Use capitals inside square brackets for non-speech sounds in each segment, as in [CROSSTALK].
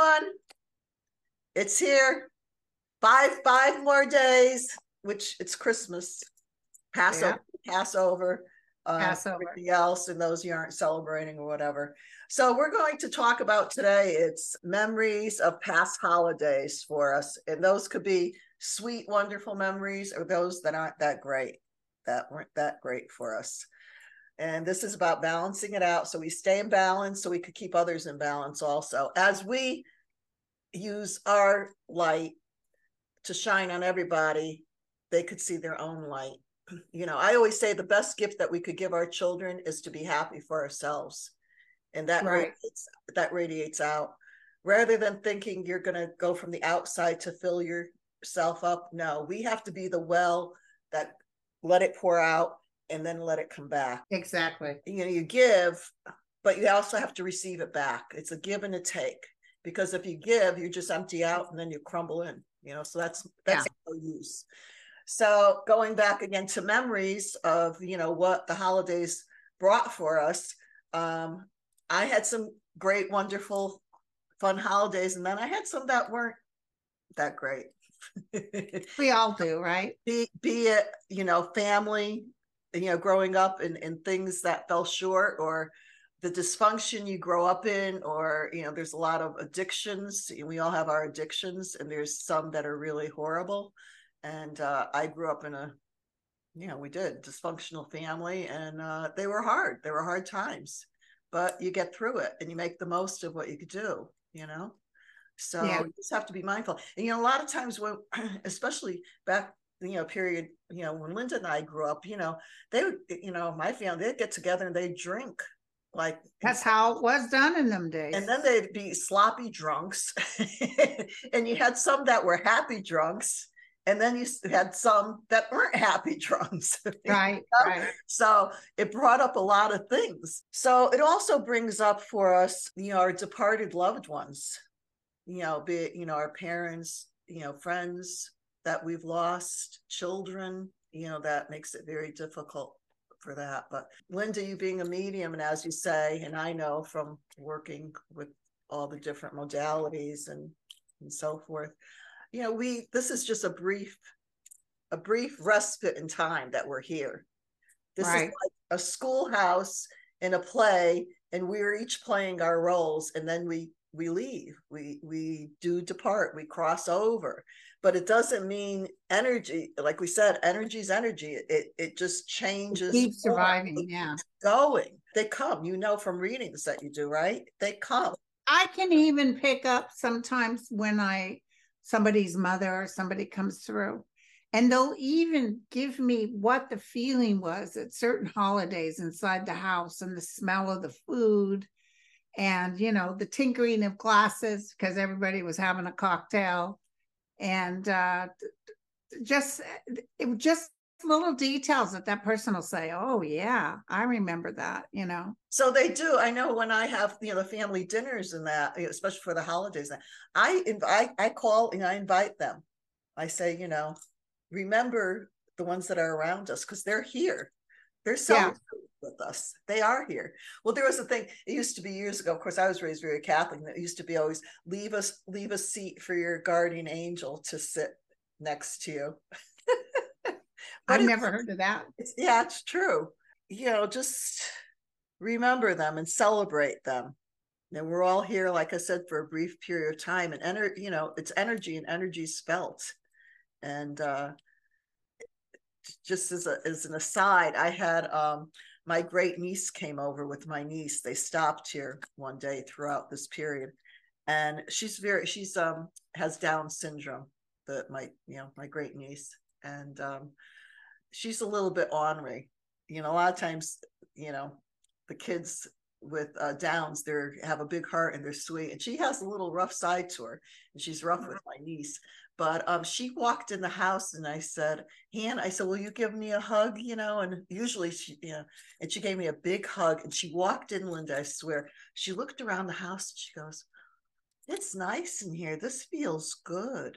everyone. It's here. Five five more days, which it's Christmas, Passover, yeah. Passover, uh, Passover. Everything else, and those you aren't celebrating or whatever. So we're going to talk about today. It's memories of past holidays for us, and those could be sweet, wonderful memories, or those that aren't that great, that weren't that great for us. And this is about balancing it out so we stay in balance so we could keep others in balance also. As we use our light to shine on everybody, they could see their own light. [CLEARS THROAT] You know, I always say the best gift that we could give our children is to be happy for ourselves. And that right. radiates, that radiates out rather than thinking you're going to go from the outside to fill yourself up. No, we have to be the well that let it pour out and then let it come back. Exactly. You know, you give, but you also have to receive it back. It's a give and a take. Because if you give, you just empty out and then you crumble in. You know, so that's that's yeah. no use. So going back again to memories of you know what the holidays brought for us. Um, I had some great, wonderful, fun holidays, and then I had some that weren't that great. [LAUGHS] we all do, right? Be, be it you know family you know growing up and, and things that fell short or the dysfunction you grow up in or you know there's a lot of addictions. We all have our addictions and there's some that are really horrible. And uh, i grew up in a you know we did dysfunctional family and uh, they were hard. They were hard times but you get through it and you make the most of what you could do you know? So yeah. you just have to be mindful. And you know a lot of times when [CLEARS THROAT] especially back you know period you know when linda and i grew up you know they would you know my family they'd get together and they'd drink like that's how it was done in them days. And then they'd be sloppy drunks. [LAUGHS] And you had some that were happy drunks and then you had some that weren't happy drunks. [LAUGHS] Right, you know? right. So it brought up a lot of things. So it also brings up for us you know our departed loved ones you know be it you know our parents you know friends that we've lost children you know that makes it very difficult for that but linda you being a medium and as you say and i know from working with all the different modalities and and so forth you know we this is just a brief a brief respite in time that we're here this right. is like a schoolhouse in a play and we're each playing our roles and then we we leave we we do depart we cross over. But it doesn't mean energy like we said energy is energy. It it just changes keep surviving yeah. Going. They come. You know from readings that you do right? They come. I can even pick up sometimes when i somebody's mother or somebody comes through and they'll even give me what the feeling was at certain holidays inside the house and the smell of the food and you know the tinkering of glasses because everybody was having a cocktail. And uh, just it just little details that that person will say oh yeah i remember that you know? So they do. I know when i have you know the family dinners and that especially for the holidays i invite i call and i invite them. I say you know remember the ones that are around us because they're here they're so yeah. with us. They are here. Well there was a thing it used to be years ago of course i was raised very catholic it used to be always leave us leave a seat for your guardian angel to sit next to you. [LAUGHS] I've never heard of that. It's, yeah it's true. You know just remember them and celebrate them. And we're all here like i said for a brief period of time and energy you know it's energy and energy felt. And uh just as, a, as an aside, I had um, my great niece came over with my niece. They stopped here one day throughout this period, and she's very she's um has Down syndrome. The my you know my great niece, and um, she's a little bit ornery. You know, a lot of times, you know, the kids with uh, Downs, they have a big heart and they're sweet, and she has a little rough side to her, and she's rough with my niece. But um, she walked in the house and I said, Han, I said, will you give me a hug? You know, and usually she, you know, and she gave me a big hug and she walked in, Linda, I swear. She looked around the house and she goes, it's nice in here. This feels good.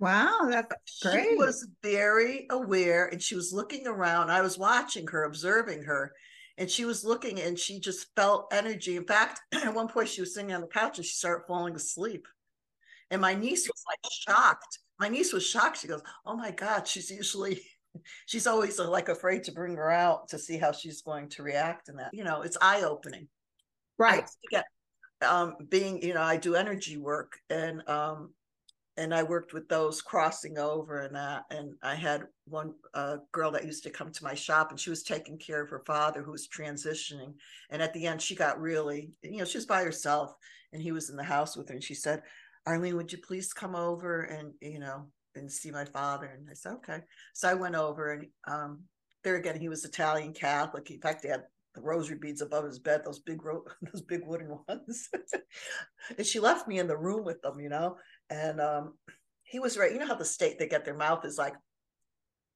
Wow, that's great. She was very aware and she was looking around. I was watching her, observing her, and she was looking and she just felt energy. In fact, [CLEARS THROAT] at one point she was sitting on the couch and she started falling asleep. And my niece was like shocked. My niece was shocked. She goes, "Oh my God!" She's usually, [LAUGHS] she's always uh, like afraid to bring her out to see how she's going to react. And that, you know, it's eye opening. Right. Get, um, being, you know, I do energy work, and um, and I worked with those crossing over and that. And I had one uh, girl that used to come to my shop, and she was taking care of her father who was transitioning. And at the end, she got really, you know, she was by herself, and he was in the house with her. And she said, "Arlene, would you please come over and you know and see my father?" And I said, "Okay." So I went over, and um, there again, he was Italian Catholic. In fact, he had the rosary beads above his bed, those big ro- [LAUGHS] those big wooden [LAUGHS] ones. and she left me in the room with them, you know. And um, he was right. You know how the state they get their mouth is like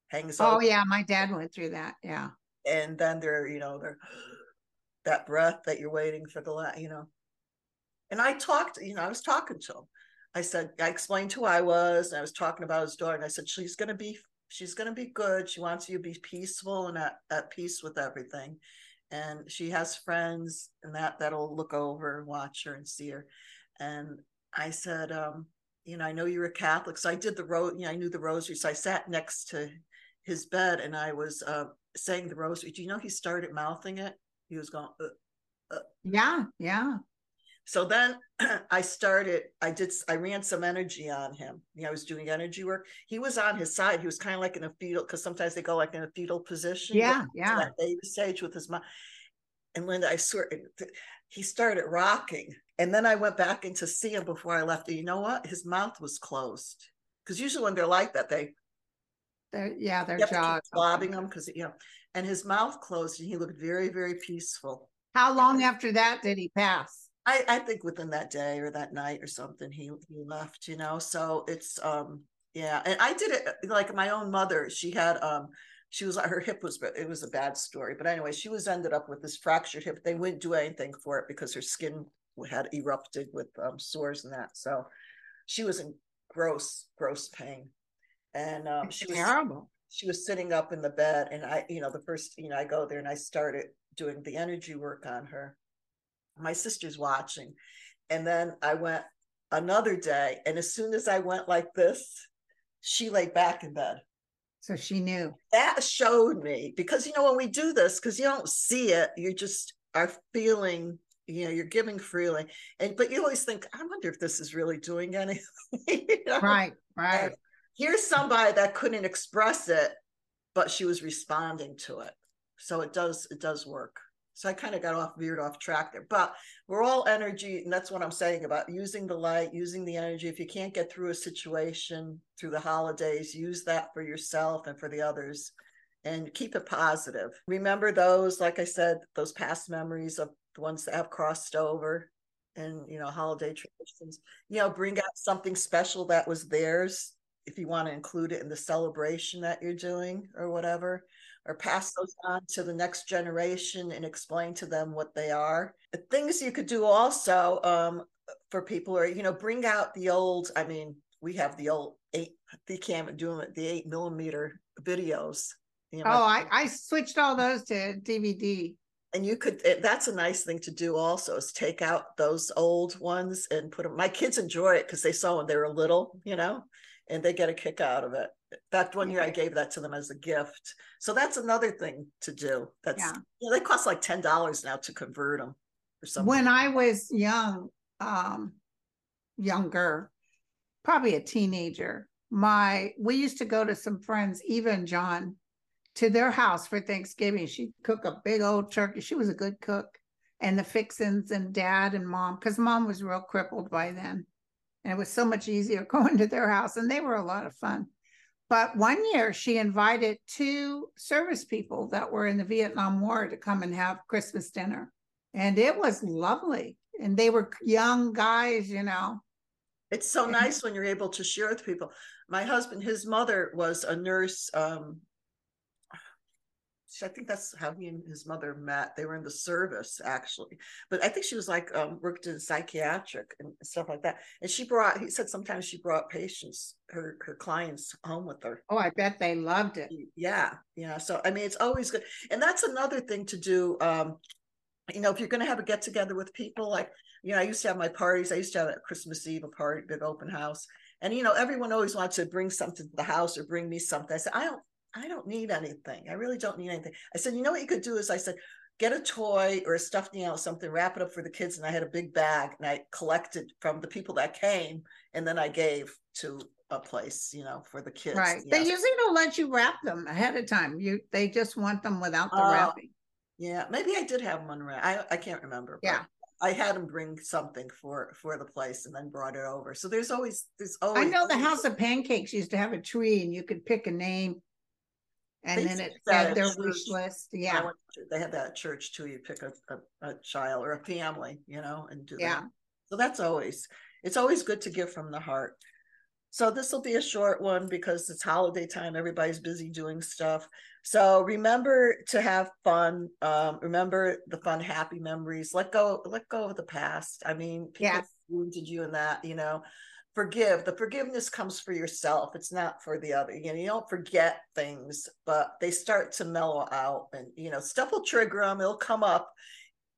hangs. Oh open. yeah, my dad went through that. Yeah. And then they're, you know, they're that breath that you're waiting for the, last you know. And I talked, you know, I was talking to him. I said, I explained who I was, and I was talking about his daughter, and I said, she's gonna be, she's gonna be good. She wants you to be peaceful and at, at peace with everything. And she has friends and that that'll look over and watch her and see her. And I said, um, you know, I know you're a Catholic. So I did the road, you know, I knew the rosary. So I sat next to his bed and I was uh, saying the rosary. Do you know he started mouthing it? He was going, uh, uh. yeah, yeah. So then [CLEARS THROAT] I started, I did, I ran some energy on him. You know, I was doing energy work. He was on his side. He was kind of like in a fetal, because sometimes they go like in a fetal position. Yeah, yeah. That baby stage with his mom. And Linda, I swear, he started rocking. And then I went back in to see him before I left. And you know what? His mouth was closed. Because usually when they're like that, they they're, yeah, they're jaws lobbing them because you know, and his mouth closed and he looked very, very peaceful. How long after that did he pass? I, I think within that day or that night or something, he he left, you know. So it's um yeah, and I did it like my own mother. She had um she was her hip was it was a bad story, but anyway, she was ended up with this fractured hip. They wouldn't do anything for it because her skin had erupted with um, sores and that. So she was in gross, gross pain. And um, she was terrible. She was sitting up in the bed, and I, you know, the first, you know, I go there and I started doing the energy work on her. My sister's watching, and then I went another day, and as soon as I went like this, she lay back in bed. So she knew. That showed me because you know when we do this, because you don't see it, you just are feeling you know you're giving freely and but you always think i wonder if this is really doing [LAUGHS] anything you know? right right and here's somebody that couldn't express it but she was responding to it so it does it does work so i kind of got off veered off track there. But we're all energy and that's what i'm saying about using the light using the energy. If you can't get through a situation through the holidays use that for yourself and for the others and keep it positive. Remember those like i said those past memories of the ones that have crossed over and you know holiday traditions. You know bring out something special that was theirs if you want to include it in the celebration that you're doing or whatever or pass those on to the next generation and explain to them what they are. The things you could do also um, for people or you know bring out the old i mean we have the old eight the cam doing the eight millimeter videos you know, oh I, I switched all those to dvd and you could that's a nice thing to do also is take out those old ones and put them my kids enjoy it because they saw when they were little you know and they get a kick out of it that one year i gave that to them as a gift so that's another thing to do that's yeah. you know, they cost like ten dollars now to convert them or something when i was young um younger probably a teenager my we used to go to some friends eva and john to their house for Thanksgiving. She'd cook a big old turkey. She was a good cook. And the fixins and dad and mom, because mom was real crippled by then. And it was so much easier [LAUGHS] going to their house. And they were a lot of fun. But one year she invited two service people that were in the Vietnam War to come and have Christmas dinner. And it was lovely. And they were young guys, you know. It's so nice when you're able to share with people. My husband, his mother was a nurse um, I think that's how he and his mother met. They were in the service actually, but I think she was like um, worked in psychiatric and stuff like that. And she brought. He said sometimes she brought patients, her her clients, home with her. Oh, I bet they loved it. Yeah, yeah. So I mean, it's always good, and that's another thing to do. Um, you know, if you're going to have a get together with people, like you know, I used to have my parties. I used to have a Christmas Eve a party, big open house, and you know, everyone always wants to bring something to the house or bring me something. I said, I don't I don't need anything. I really don't need anything. I said, you know what you could do is I said, get a toy or a stuffed animal, something, wrap it up for the kids. And I had a big bag and I collected from the people that came and then I gave to a place, you know, for the kids. Right. They usually don't let you wrap them ahead of time. You they just want them without the Oh, wrapping. Yeah, maybe I did have them unwrapped. I I can't remember. Yeah. I had them bring something for for the place and then brought it over. So there's always there's always I know the House of Pancakes used to have a tree and you could pick a name. And They then it to do that said their wish list. Yeah. to- they had that church too. You pick a, a, a child or a family, you know, and do Yeah. that. So that's always it's always good to give from the heart. So this will be a short one because it's holiday time. Everybody's busy doing stuff. So remember to have fun. Um, remember the fun, happy memories. Let go, let go of the past. I mean, people Yes. wounded you in that, you know. Forgive. The forgiveness comes for yourself. It's not for the other. You know, you don't forget things, but they start to mellow out, and you know, stuff will trigger them. It'll come up.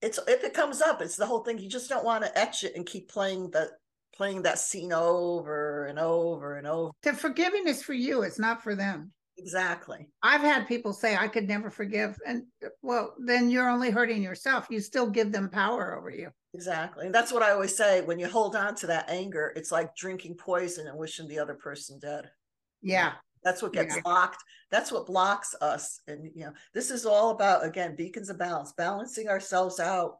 It's if it comes up, it's the whole thing. You just don't want to etch it and keep playing the playing that scene over and over and over. The forgiving is for you, it's not for them. Exactly. I've had people say I could never forgive. And uh, well, then you're only hurting yourself. You still give them power over you. Exactly. And that's what I always say. When you hold on to that anger, it's like drinking poison and wishing the other person dead. Yeah. That's what gets Yeah. locked. That's what blocks us. And you know, this is all about again, beacons of balance, balancing ourselves out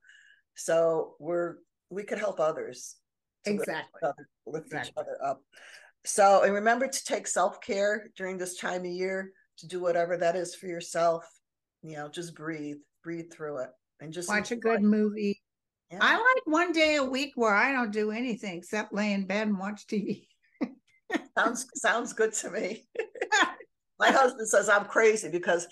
so we're we could help others. to lift Exactly. each other- lift each other up. So and remember to take self-care during this time of year to do whatever that is for yourself. You know, just breathe, breathe through it and just Watch a good movie. Yeah. I like one day a week where I don't do anything except lay in bed and watch TV. sounds sounds good to me. [LAUGHS] My husband says I'm crazy because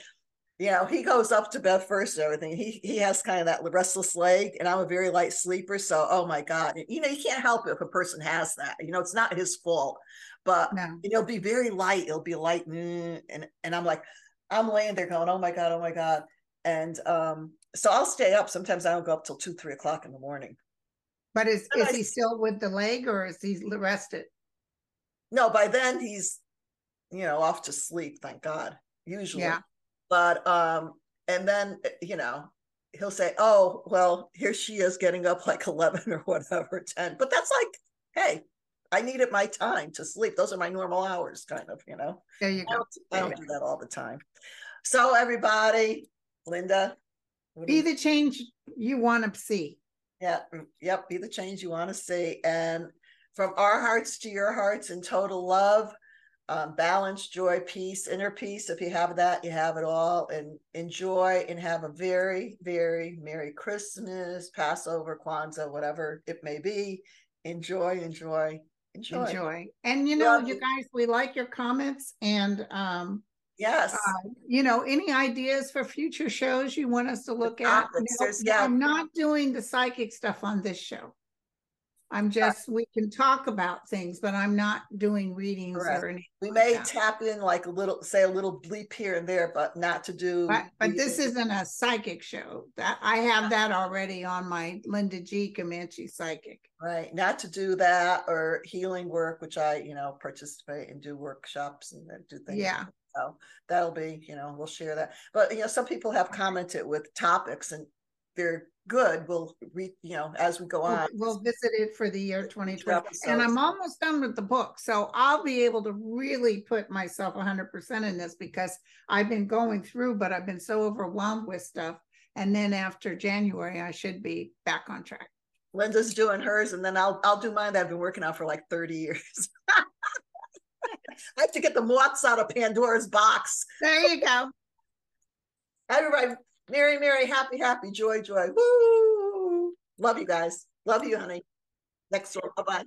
you know he goes up to bed first and everything. He he has kind of that restless leg, and I'm a very light sleeper. So oh my god, you know you can't help it if a person has that. You know it's not his fault, but No. it'll be very light. It'll be light, mm, and and I'm like I'm laying there going oh my god, oh my god, and um so I'll stay up. Sometimes I don't go up till two three o'clock in the morning. But is, And is I- he still with the leg or is he rested? No, by then he's, you know, off to sleep, thank God, usually. Yeah. But um, and then you know, he'll say, Oh, well, here she is getting up like [LAUGHS] 11 or whatever, 10. But that's like, hey, I needed my time to sleep. Those are my normal hours, kind of, you know. There you I go. don't, I don't do that all the time. So everybody, Linda, Be the change you want to see. yeah, mm, yep, be the change you want to see. And from our hearts to your hearts in total love, um, balance, joy, peace, inner peace. If you have that, you have it all. And enjoy and have a very, very Merry Christmas, Passover, Kwanzaa, whatever it may be. Enjoy, enjoy, enjoy. Enjoy. And you know, you guys, we like your comments and um Yes. uh, you know, any ideas for future shows you want us to look at? No, yeah. I'm not doing the psychic stuff on this show. I'm just, we can talk about things, but I'm not doing readings Correct. or anything. we may that. tap in like a little, say a little bleep here and there, but not to do. But, but this isn't a psychic show. That I have that already on my Linda G. Comanche Psychic. Right, not to do that or healing work, which I, you know, participate and do workshops and do things. Yeah. So that'll be, you know, we'll share that. But you know, some people have commented with topics and they're good. We'll read, you know, as we go on. we'll visit it for the year 2020. And. I'm almost done with the book. So I'll be able to really put myself 100% in this because I've been going through, but I've been so overwhelmed with stuff. And then after January, I should be back on track. Linda's doing hers, and then I'll I'll do mine that I've been working on for like 30 years. [LAUGHS] I have to get the moths out of Pandora's box. There you go. [LAUGHS] Everybody, Merry, Mary, happy, happy, joy, joy. Woo! Love you guys. Love you, honey. Next one. Bye bye.